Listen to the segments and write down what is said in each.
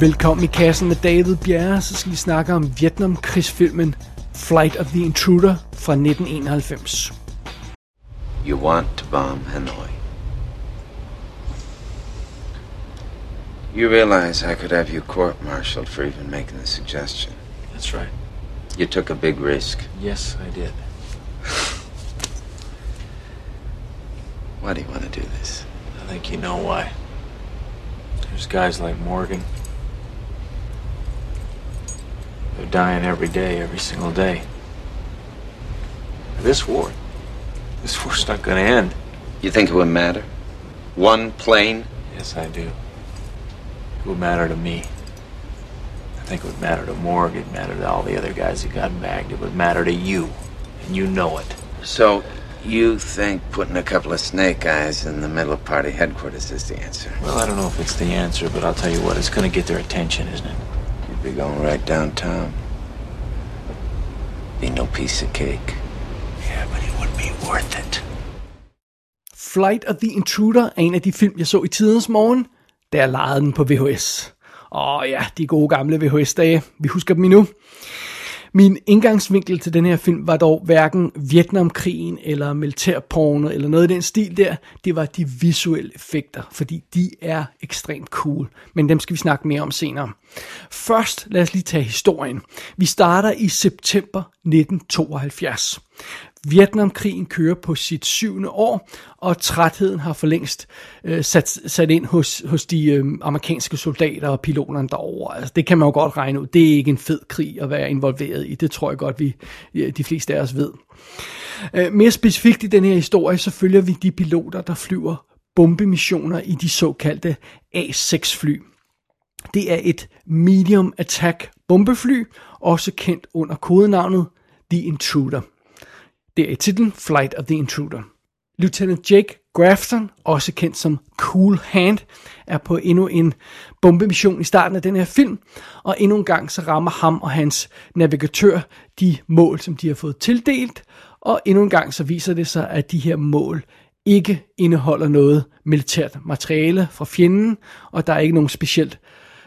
Velkommen i kassen med David Bjerre, så skal vi snakke om Vietnam-krigsfilmen Flight of the Intruder fra 1991. You want to bomb Hanoi. You realize I could have you court-martialed for even making the suggestion. That's right. You took a big risk. Yes, I did. Why do you want to do this? I think you know why. There's guys like Morgan. Dying every day, every single day. This war, this war's not gonna end. You think it would matter? One plane? Yes, I do. It would matter to me. I think it would matter to Morgan, it would matter to all the other guys that got bagged. It would matter to you, and you know it. So, you think putting a couple of snake eyes in the middle of party headquarters is the answer? Well, I don't know if it's the answer, but I'll tell you what, it's gonna get their attention, isn't it? You'd be going right downtown. Be no piece of cake. Yeah, but it would be worth it. Flight of the Intruder er en af de film, jeg så i tidens morgen, da jeg lejede den på VHS. Åh ja, de gode gamle VHS-dage. Vi husker dem endnu. Min indgangsvinkel til den her film var dog hverken Vietnamkrigen eller militærporno eller noget i den stil der. Det var de visuelle effekter, fordi de er ekstremt cool. Men dem skal vi snakke mere om senere. Først lad os lige tage historien. Vi starter i september 1972. Vietnamkrigen kører på sit syvende år, og trætheden har for længst øh, sat, sat ind hos, hos de øh, amerikanske soldater og piloterne derovre. Altså, det kan man jo godt regne ud. Det er ikke en fed krig at være involveret i. Det tror jeg godt, vi de fleste af os ved. Øh, mere specifikt i den her historie, så følger vi de piloter, der flyver bombemissioner i de såkaldte A6-fly. Det er et medium attack bombefly, også kendt under kodenavnet The Intruder der i titlen Flight of the Intruder. Lieutenant Jake Grafton, også kendt som Cool Hand, er på endnu en bombemission i starten af den her film, og endnu en gang så rammer ham og hans navigatør de mål, som de har fået tildelt, og endnu en gang så viser det sig, at de her mål ikke indeholder noget militært materiale fra fjenden, og der er ikke nogen specielt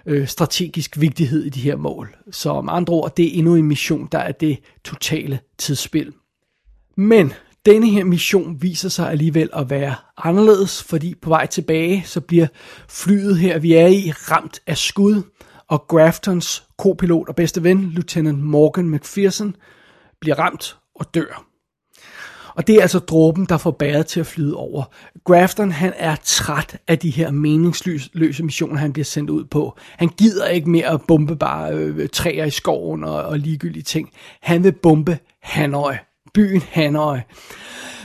øh, strategisk vigtighed i de her mål. Så med andre ord, det er endnu en mission, der er det totale tidsspil. Men denne her mission viser sig alligevel at være anderledes, fordi på vej tilbage, så bliver flyet her, vi er i, ramt af skud, og Graftons kopilot og bedste ven, Lieutenant Morgan McPherson, bliver ramt og dør. Og det er altså dråben, der får bæret til at flyde over. Grafton, han er træt af de her meningsløse missioner, han bliver sendt ud på. Han gider ikke mere at bombe bare øh, træer i skoven og, og ligegyldige ting. Han vil bombe Hanoi byen Hanoi.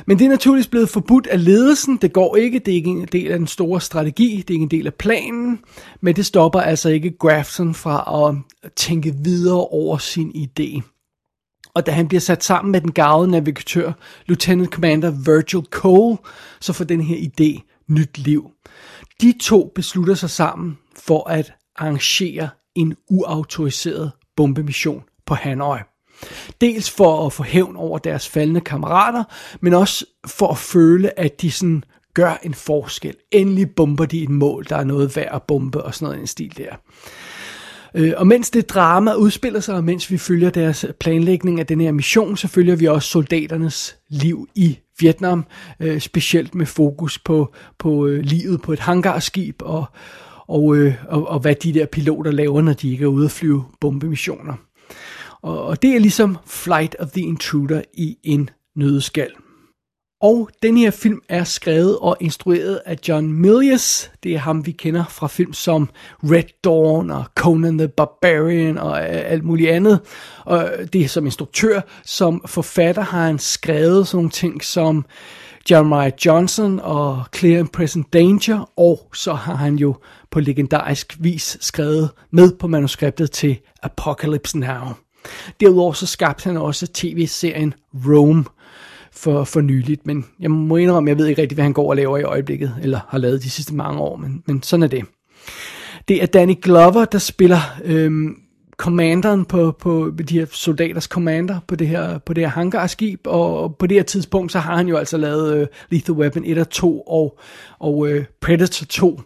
Men det er naturligvis blevet forbudt af ledelsen. Det går ikke. Det er ikke en del af den store strategi. Det er ikke en del af planen. Men det stopper altså ikke Grafton fra at tænke videre over sin idé. Og da han bliver sat sammen med den gavede navigatør, Lieutenant Commander Virgil Cole, så får den her idé nyt liv. De to beslutter sig sammen for at arrangere en uautoriseret bombemission på Hanoi. Dels for at få hævn over deres faldende kammerater, men også for at føle, at de sådan gør en forskel. Endelig bomber de et mål, der er noget værd at bombe og sådan noget i en stil der. Øh, og mens det drama udspiller sig, og mens vi følger deres planlægning af den her mission, så følger vi også soldaternes liv i Vietnam, øh, specielt med fokus på, på øh, livet på et hangarskib og, og, øh, og, og hvad de der piloter laver, når de ikke er ude at flyve bombemissioner. Og, og det er ligesom Flight of the Intruder i en nødskal. Og den her film er skrevet og instrueret af John Milius. Det er ham, vi kender fra film som Red Dawn og Conan the Barbarian og øh, alt muligt andet. Og det er som instruktør. Som forfatter har han skrevet sådan nogle ting som Jeremiah Johnson og Clear and Present Danger. Og så har han jo på legendarisk vis skrevet med på manuskriptet til Apocalypse Now. Derudover så skabte han også tv-serien Rome for, for nyligt, men jeg må indrømme, jeg ved ikke rigtig, hvad han går og laver i øjeblikket, eller har lavet de sidste mange år, men, men sådan er det. Det er Danny Glover, der spiller øhm, commanderen på, på de her soldaters commander på det her, på det her hangarskib, og på det her tidspunkt, så har han jo altså lavet øh, Lethal Weapon 1 og 2 og, og øh, Predator 2,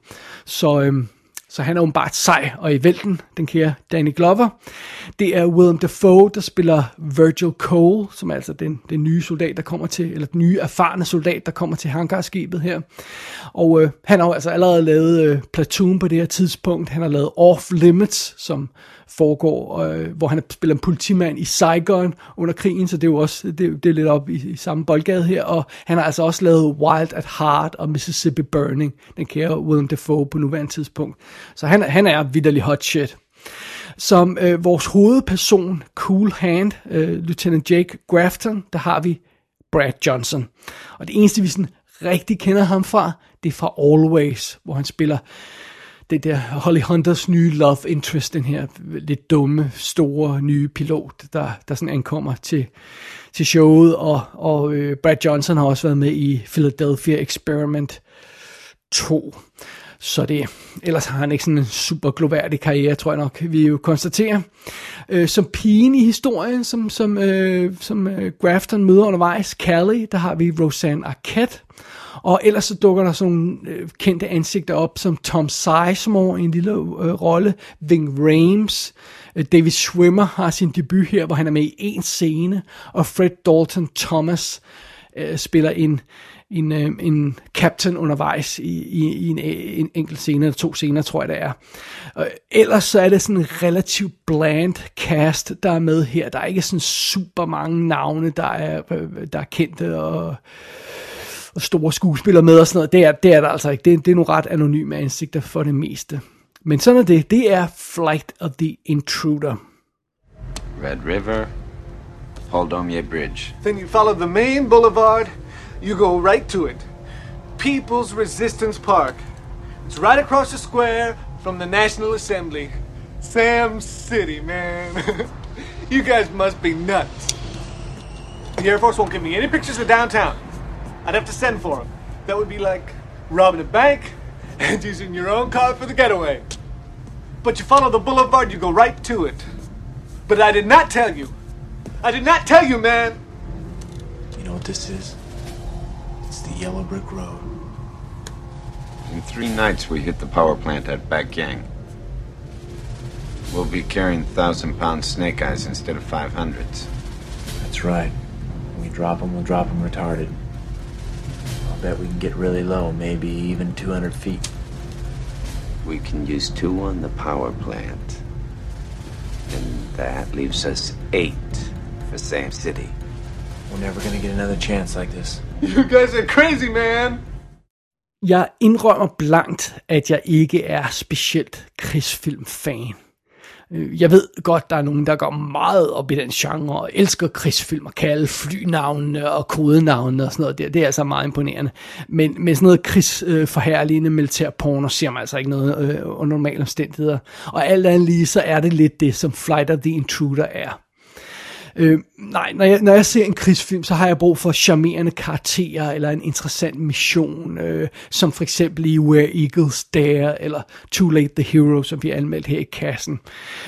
så, øhm, så han er åbenbart sej og i vælten, den kære Danny Glover. Det er Willem Dafoe, der spiller Virgil Cole, som er altså den, den nye soldat, der kommer til, eller den nye erfarne soldat, der kommer til hangarskibet her. Og øh, han har jo altså allerede lavet øh, Platoon på det her tidspunkt. Han har lavet Off Limits, som foregår, øh, hvor han spiller en politimand i Saigon under krigen, så det er jo også det, det er lidt op i, i samme boldgade her, og han har altså også lavet Wild at Heart og Mississippi Burning, den kære William Dafoe på nuværende tidspunkt. Så han, han er vidderlig hot shit. Som øh, vores hovedperson, Cool Hand, øh, Lieutenant Jake Grafton, der har vi Brad Johnson. Og det eneste, vi sådan rigtig kender ham fra, det er fra Always, hvor han spiller det der Holly Hunters nye love interest, den her lidt dumme, store, nye pilot, der, der sådan ankommer til, til showet, og, og øh, Brad Johnson har også været med i Philadelphia Experiment 2. Så det, ellers har han ikke sådan en super gloværdig karriere, tror jeg nok, vi jo konstaterer. Øh, som pigen i historien, som, som, øh, som øh, Grafton møder undervejs, Callie, der har vi Roseanne Arquette. Og ellers så dukker der sådan nogle øh, kendte ansigter op, som Tom Sizemore i en lille øh, rolle, Ving Rames, øh, David Schwimmer har sin debut her, hvor han er med i en scene, og Fred Dalton Thomas øh, spiller en, en, øh, en captain undervejs i, i, i en, en enkelt scene, eller to scener, tror jeg det er. Og ellers så er det sådan en relativt bland cast, der er med her. Der er ikke sådan super mange navne, der er, der er kendte, og og store skuespillere med og sådan noget. Det er, det er der altså ikke. Det, det er nogle ret anonyme ansigter for det meste. Men sådan er det. Det er Flight of the Intruder. Red River, Holdomye Bridge. Then you follow the main boulevard, you go right to it. People's Resistance Park. It's right across the square from the National Assembly. Sam City, man. you guys must be nuts. The Air Force won't give me any pictures of downtown. I'd have to send for them. That would be like robbing a bank and using your own car for the getaway. But you follow the boulevard, you go right to it. But I did not tell you. I did not tell you, man. You know what this is? Yellow Brick Road. In three nights, we hit the power plant at Bakyang. We'll be carrying thousand pound snake eyes instead of 500s. That's right. When we drop them, we'll drop them retarded. I'll bet we can get really low, maybe even 200 feet. We can use two on the power plant. And that leaves us eight for Sam City. We're never gonna get another chance like this. You guys are crazy, man. Jeg indrømmer blankt, at jeg ikke er specielt krigsfilm-fan. Jeg ved godt, der er nogen, der går meget op i den genre og elsker krigsfilm og kalde flynavnene og kodenavnene og sådan noget. Det, det er altså meget imponerende. Men med sådan noget krigsforhærligende øh, militær porno ser man altså ikke noget øh, under normale omstændigheder. Og alt andet lige, så er det lidt det, som Flight of the Intruder er. Øh, nej, når jeg, når jeg ser en krigsfilm, så har jeg brug for charmerende karakterer, eller en interessant mission, øh, som for eksempel i Where Eagles Dare, eller Too Late the Hero, som vi har anmeldt her i kassen.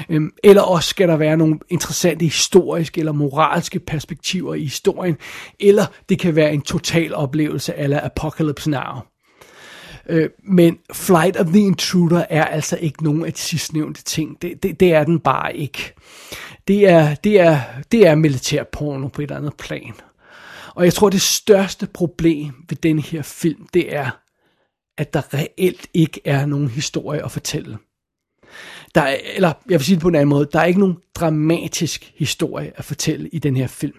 Øh, eller også skal der være nogle interessante historiske eller moralske perspektiver i historien, eller det kan være en total oplevelse eller Apocalypse Now. Øh, men Flight of the Intruder er altså ikke nogen af de sidstnævnte ting. Det, det, det er den bare ikke. Det er, det, er, det er militærporno på et andet plan. Og jeg tror, det største problem ved den her film, det er, at der reelt ikke er nogen historie at fortælle. Der er, eller jeg vil sige det på en anden måde, der er ikke nogen dramatisk historie at fortælle i den her film.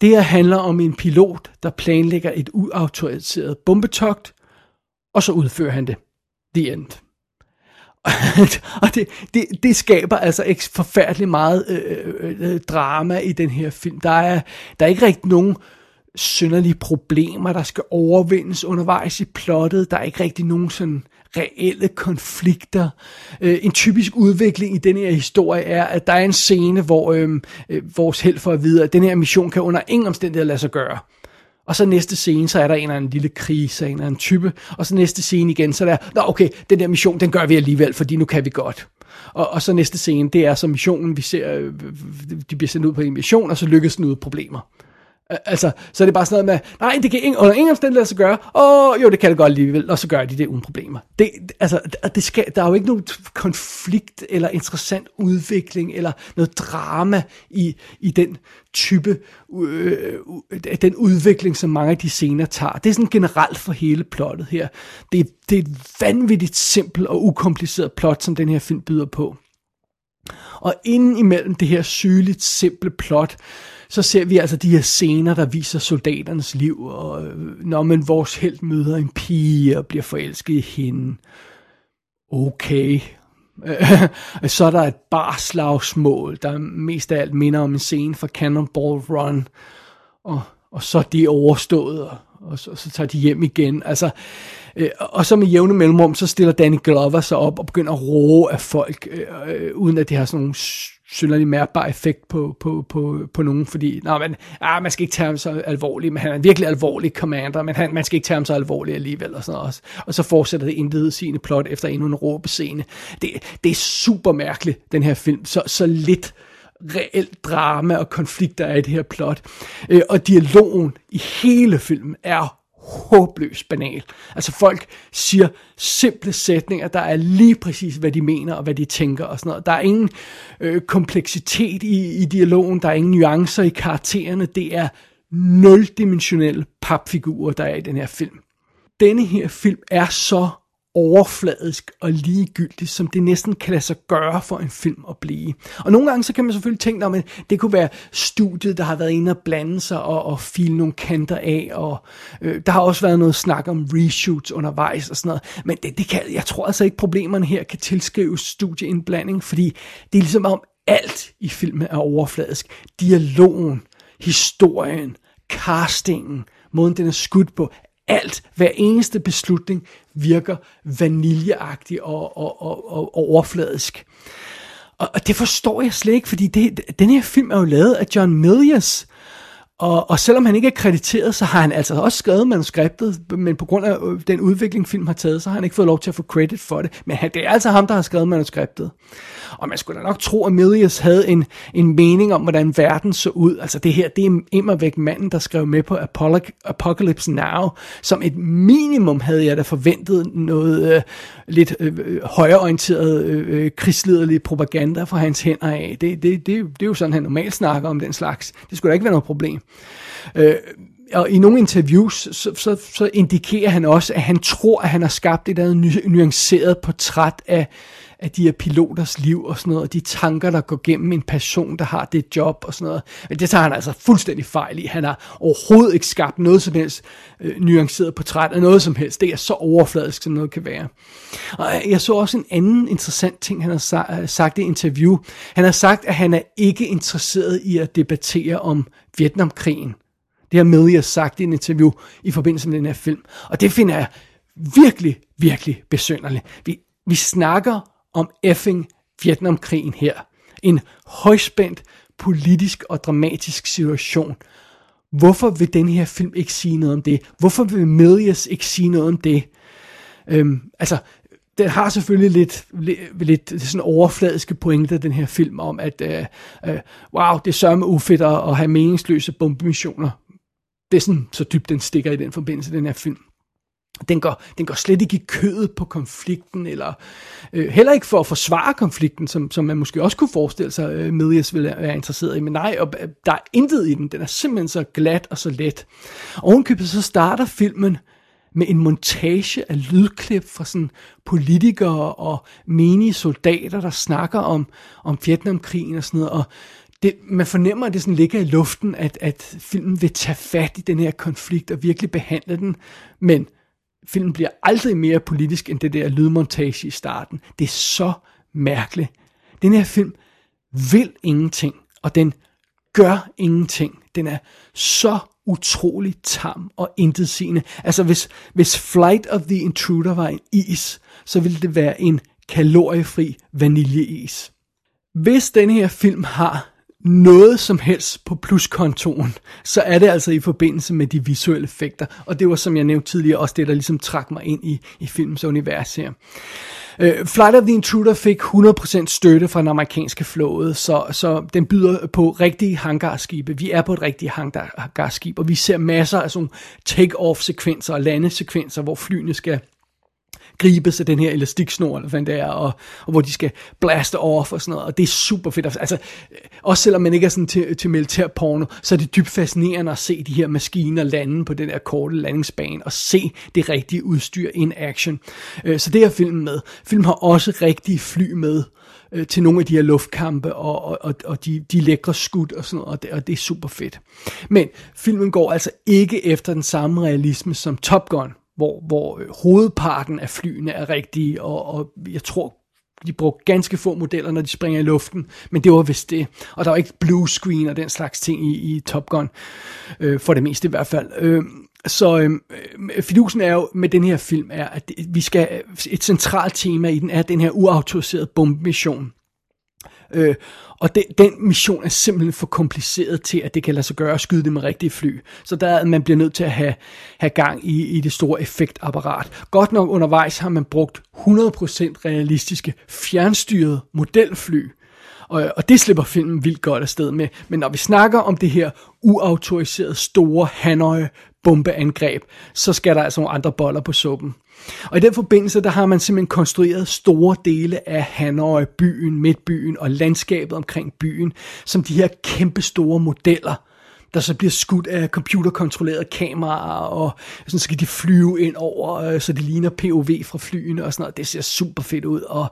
Det her handler om en pilot, der planlægger et uautoriseret bombetogt, og så udfører han det. The end. og det, det, det skaber altså ikke forfærdeligt meget øh, øh, øh, drama i den her film. Der er, der er ikke rigtig nogen synderlige problemer, der skal overvindes undervejs i plottet. Der er ikke rigtig nogen sådan reelle konflikter. Øh, en typisk udvikling i den her historie er, at der er en scene, hvor øh, øh, vores held får at vide, at den her mission kan under ingen omstændighed lade sig gøre. Og så næste scene, så er der en eller anden lille krise, en eller anden type. Og så næste scene igen, så er der, Nå, okay, den der mission, den gør vi alligevel, fordi nu kan vi godt. Og, og så næste scene, det er så missionen, vi ser, øh, de bliver sendt ud på en mission, og så lykkes den ud problemer. Altså, så er det bare sådan noget med, nej, det kan ingen, under ingen omstændighed lade sig gøre, og jo, det kan det godt alligevel, og så gør de det uden problemer. Det, altså, det skal, der er jo ikke nogen konflikt, eller interessant udvikling, eller noget drama i, i den type, øh, den udvikling, som mange af de scener tager. Det er sådan generelt for hele plottet her. Det, det er et vanvittigt simpelt og ukompliceret plot, som den her film byder på. Og inden imellem det her sygeligt simple plot, så ser vi altså de her scener, der viser soldaternes liv, og øh, når man vores held møder en pige og bliver forelsket i hende. Okay. så er der et barslagsmål, der mest af alt minder om en scene fra Cannonball Run, og, og så er det overstået, og, og så, så tager de hjem igen. Altså, øh, og så med jævne mellemrum, så stiller Danny Glover sig op og begynder at roe af folk, øh, øh, uden at det har sådan nogle synderlig mærkbar effekt på, på, på, på nogen, fordi nej, man, ah, man skal ikke tage ham så alvorligt, men han er en virkelig alvorlig commander, men han, man skal ikke tage ham så alvorligt alligevel, og, sådan noget. og så fortsætter det intet sine plot efter endnu en råbescene. Det, det er super mærkeligt, den her film, så, så lidt reelt drama og konflikter er i det her plot. Øh, og dialogen i hele filmen er håbløst banal. Altså folk siger simple sætninger, der er lige præcis, hvad de mener og hvad de tænker og sådan noget. Der er ingen øh, kompleksitet i, i dialogen, der er ingen nuancer i karaktererne, det er nuldimensionelle papfigurer, der er i den her film. Denne her film er så overfladisk og ligegyldigt, som det næsten kan lade sig gøre for en film at blive. Og nogle gange så kan man selvfølgelig tænke, at det kunne være studiet, der har været inde og blande sig og, og file nogle kanter af, og øh, der har også været noget snak om reshoots undervejs og sådan noget, men det, det kan, jeg tror altså ikke, problemerne her kan tilskrives studieindblanding, fordi det er ligesom om alt i filmen er overfladisk. Dialogen, historien, castingen, måden den er skudt på, alt, hver eneste beslutning virker vaniljeagtig og, og, og, og overfladisk. Og, og det forstår jeg slet ikke, fordi det, den her film er jo lavet af John Milius, og, og selvom han ikke er krediteret, så har han altså også skrevet manuskriptet, men på grund af øh, den udvikling, film har taget, så har han ikke fået lov til at få credit for det. Men det er altså ham, der har skrevet manuskriptet. Og man skulle da nok tro, at Milius havde en, en mening om, hvordan verden så ud. Altså det her, det er immer væk manden, der skrev med på Apocalypse Now. Som et minimum havde jeg da forventet noget øh, lidt øh, øh højreorienteret øh, øh, krigslederlig propaganda fra hans hænder af. Det, det, det, det er jo sådan, han normalt snakker om den slags. Det skulle da ikke være noget problem. Uh. Og i nogle interviews, så, så, så indikerer han også, at han tror, at han har skabt et eller nuanceret portræt af, af de her piloters liv og sådan noget, og de tanker, der går gennem en person, der har det job og sådan noget. Men det tager han altså fuldstændig fejl i. Han har overhovedet ikke skabt noget som helst øh, nuanceret portræt af noget som helst. Det er så overfladisk, som noget kan være. Og jeg så også en anden interessant ting, han har øh, sagt i interview. Han har sagt, at han er ikke interesseret i at debattere om Vietnamkrigen. Det har Milius sagt i en interview i forbindelse med den her film. Og det finder jeg virkelig, virkelig besynderligt. Vi, vi snakker om effing Vietnamkrigen her. En højspændt politisk og dramatisk situation. Hvorfor vil den her film ikke sige noget om det? Hvorfor vil Medias ikke sige noget om det? Øhm, altså, den har selvfølgelig lidt, lidt, lidt sådan overfladiske pointer, den her film, om at, øh, øh, wow, det er sørme ufedt at have meningsløse bombemissioner. Det er sådan, så dybt den stikker i den forbindelse, den her film. Den går, den går slet ikke i kødet på konflikten, eller øh, heller ikke for at forsvare konflikten, som, som man måske også kunne forestille sig, øh, Medias ville være interesseret i. Men nej, og, øh, der er intet i den. Den er simpelthen så glat og så let. Ovenkøbet så starter filmen med en montage af lydklip fra sådan politikere og menige soldater, der snakker om, om Vietnamkrigen og sådan noget. Og det, man fornemmer, at det sådan ligger i luften, at, at filmen vil tage fat i den her konflikt og virkelig behandle den. Men filmen bliver aldrig mere politisk end det der lydmontage i starten. Det er så mærkeligt. Den her film vil ingenting, og den gør ingenting. Den er så utrolig tam og intetsigende. Altså hvis, hvis Flight of the Intruder var en is, så ville det være en kaloriefri vaniljeis. Hvis den her film har noget som helst på pluskontoen, så er det altså i forbindelse med de visuelle effekter. Og det var, som jeg nævnte tidligere, også det, der ligesom trak mig ind i, i filmens univers her. Uh, Flight of the Intruder fik 100% støtte fra den amerikanske flåde, så, så den byder på rigtige hangarskibe. Vi er på et rigtigt hangarskib, og vi ser masser af sådan take-off-sekvenser og landesekvenser, hvor flyene skal gribes af den her elastiksnor, eller hvad det er, og, og hvor de skal blaste off og sådan noget, og det er super fedt. Altså, øh, også selvom man ikke er sådan til, til militær porno, så er det dybt fascinerende at se de her maskiner lande på den her korte landingsbane, og se det rigtige udstyr in action. Øh, så det er filmen med. Filmen har også rigtige fly med, øh, til nogle af de her luftkampe og, og, og de, de lækre skud og sådan noget, og det, og det er super fedt. Men filmen går altså ikke efter den samme realisme som Top Gun, hvor, hvor øh, hovedparten af flyene er rigtige, og, og jeg tror, de brugte ganske få modeller, når de springer i luften, men det var vist det. Og der var ikke blue screen og den slags ting i, i Top Gun, øh, for det meste i hvert fald. Øh, så øh, øh fidusen er jo med den her film, er, at vi skal, et centralt tema i den er den her uautoriserede bombemission. Øh, og det, den mission er simpelthen for kompliceret til, at det kan lade sig gøre at skyde det med rigtige fly. Så der man bliver nødt til at have, have gang i, i det store effektapparat. Godt nok undervejs har man brugt 100% realistiske fjernstyrede modelfly. Og, og det slipper filmen vildt godt afsted med. Men når vi snakker om det her uautoriserede store Hanoi bombeangreb, så skal der altså nogle andre boller på suppen. Og i den forbindelse, der har man simpelthen konstrueret store dele af Hanoi, byen, midtbyen og landskabet omkring byen, som de her kæmpe store modeller, der så bliver skudt af computerkontrollerede kameraer, og sådan skal de flyve ind over, øh, så de ligner POV fra flyene og sådan noget. Det ser super fedt ud. Og,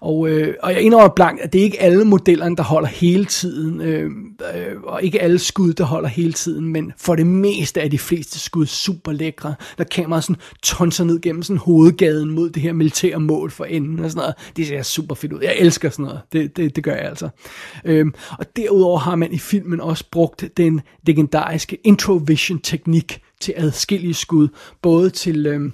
og, øh, og jeg indrømmer blank, at det er ikke alle modellerne, der holder hele tiden, øh, øh, og ikke alle skud, der holder hele tiden, men for det meste er de fleste skud super lækre, der kameraet sådan tonser ned gennem sådan hovedgaden mod det her militære mål for enden og sådan noget. Det ser super fedt ud. Jeg elsker sådan noget. Det, det, det gør jeg altså. Øh, og derudover har man i filmen også brugt den legendariske introvision-teknik til adskillige skud, både til, øh,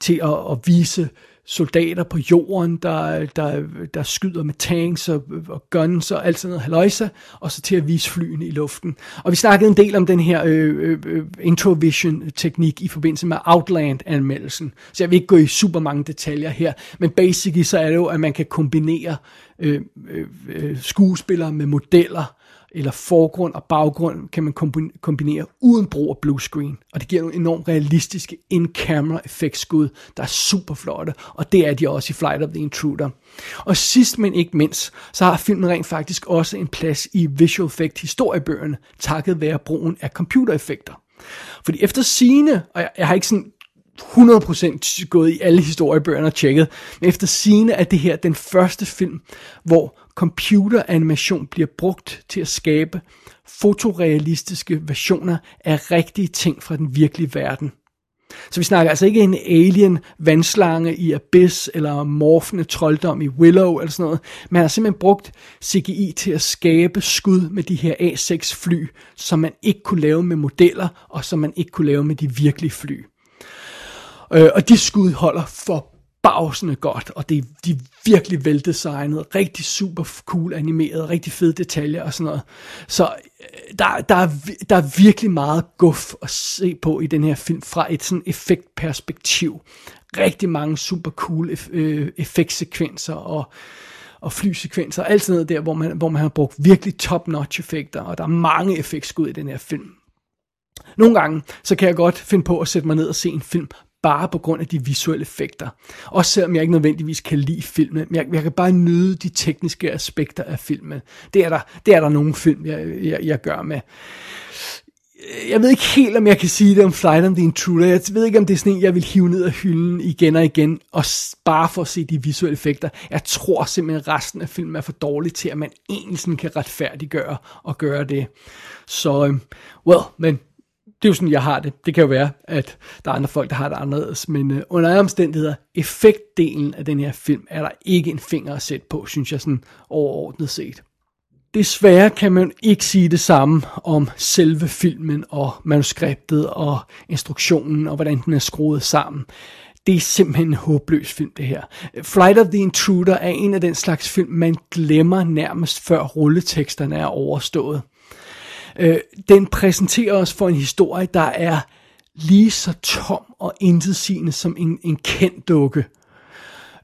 til at, at vise soldater på jorden, der, der, der skyder med tanks og, og guns og alt sådan noget. Haløjse, og så til at vise flyene i luften. Og vi snakkede en del om den her øh, øh, øh introvision-teknik i forbindelse med Outland-anmeldelsen, så jeg vil ikke gå i super mange detaljer her, men basically så er det jo, at man kan kombinere øh, øh, øh skuespillere med modeller, eller forgrund og baggrund kan man kombinere uden brug af blue screen. Og det giver nogle enormt realistiske in-camera effektskud, der er super flotte, og det er de også i Flight of the Intruder. Og sidst men ikke mindst, så har filmen rent faktisk også en plads i visual effect historiebøgerne, takket være brugen af computereffekter. Fordi efter sine, og jeg, jeg har ikke sådan 100% gået i alle historiebøgerne og tjekket, men efter sine er det her den første film, hvor computeranimation bliver brugt til at skabe fotorealistiske versioner af rigtige ting fra den virkelige verden. Så vi snakker altså ikke en alien vandslange i Abyss, eller morfende trolddom i Willow, eller sådan noget. Man har simpelthen brugt CGI til at skabe skud med de her A6 fly, som man ikke kunne lave med modeller, og som man ikke kunne lave med de virkelige fly. Øh, og de skud holder for forbavsende godt, og det er, de er virkelig veldesignet, rigtig super cool animeret, rigtig fede detaljer og sådan noget. Så øh, der, der, er, der er virkelig meget guf at se på i den her film fra et sådan effektperspektiv. Rigtig mange super cool eff, øh, effektsekvenser og og flysekvenser, alt sådan noget der, hvor man, hvor man har brugt virkelig top-notch effekter, og der er mange effektskud i den her film. Nogle gange, så kan jeg godt finde på at sætte mig ned og se en film bare på grund af de visuelle effekter. Også selvom jeg ikke nødvendigvis kan lide filmen, men jeg, jeg kan bare nyde de tekniske aspekter af filmen. Det er der, det er der nogle film, jeg, jeg, jeg gør med. Jeg ved ikke helt, om jeg kan sige det om Flight of the Intruder. Jeg ved ikke, om det er sådan en, jeg vil hive ned af hylden igen og igen, og bare for at se de visuelle effekter. Jeg tror simpelthen, at resten af filmen er for dårlig til, at man egentlig sådan kan retfærdiggøre og gøre det. Så, øhm, well, men det er jo sådan, jeg har det. Det kan jo være, at der er andre folk, der har det anderledes. Men øh, under alle omstændigheder, effektdelen af den her film, er der ikke en finger at sætte på, synes jeg sådan overordnet set. Desværre kan man ikke sige det samme om selve filmen og manuskriptet og instruktionen og hvordan den er skruet sammen. det er simpelthen en håbløs film, det her. Flight of the Intruder er en af den slags film, man glemmer nærmest før rulleteksterne er overstået. Øh, den præsenterer os for en historie, der er lige så tom og intetsigende som en, en kendt dukke.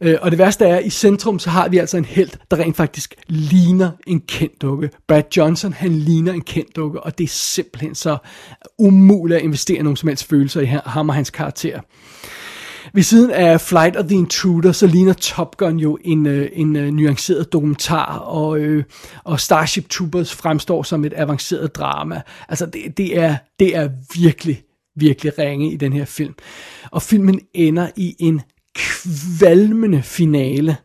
Øh, og det værste er, at i centrum, så har vi altså en held, der rent faktisk ligner en kendt dukke. Brad Johnson, han ligner en kendt dukke, og det er simpelthen så umuligt at investere nogen som helst følelser i ham og hans karakter. Ved siden af Flight of the Intruder, så ligner Top Gun jo en, øh, en, øh, nuanceret dokumentar, og, øh, og Starship Troopers fremstår som et avanceret drama. Altså, det, det, er, det er virkelig, virkelig ringe i den her film. Og filmen ender i en kvalmende finale,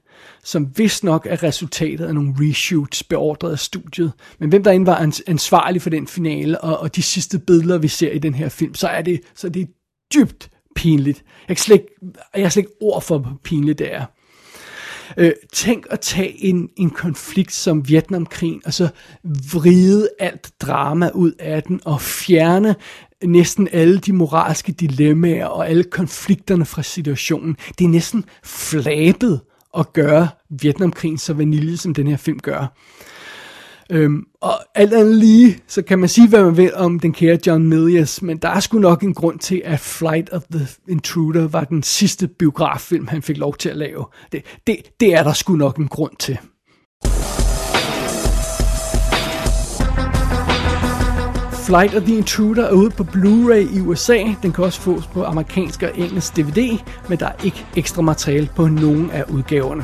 som vist nok er resultatet af nogle reshoots beordret af studiet. Men hvem derinde var ansvarlig for den finale, og, og de sidste billeder, vi ser i den her film, så er det, så er det dybt pinligt. Jeg, kan slet ikke, jeg har slet ikke ord for, hvor pinligt det er. Øh, tænk at tage en, en konflikt som Vietnamkrigen, og så vride alt drama ud af den, og fjerne næsten alle de moralske dilemmaer og alle konflikterne fra situationen. Det er næsten flabet at gøre Vietnamkrigen så vanilje, som den her film gør. Øhm, og alt andet lige, så kan man sige, hvad man vil om den kære John Milius, men der er sgu nok en grund til, at Flight of the Intruder var den sidste biograffilm, han fik lov til at lave. Det, det, det er der sgu nok en grund til. Flight of the Intruder er ude på Blu-ray i USA. Den kan også fås på amerikansk og engelsk DVD, men der er ikke ekstra materiale på nogen af udgaverne.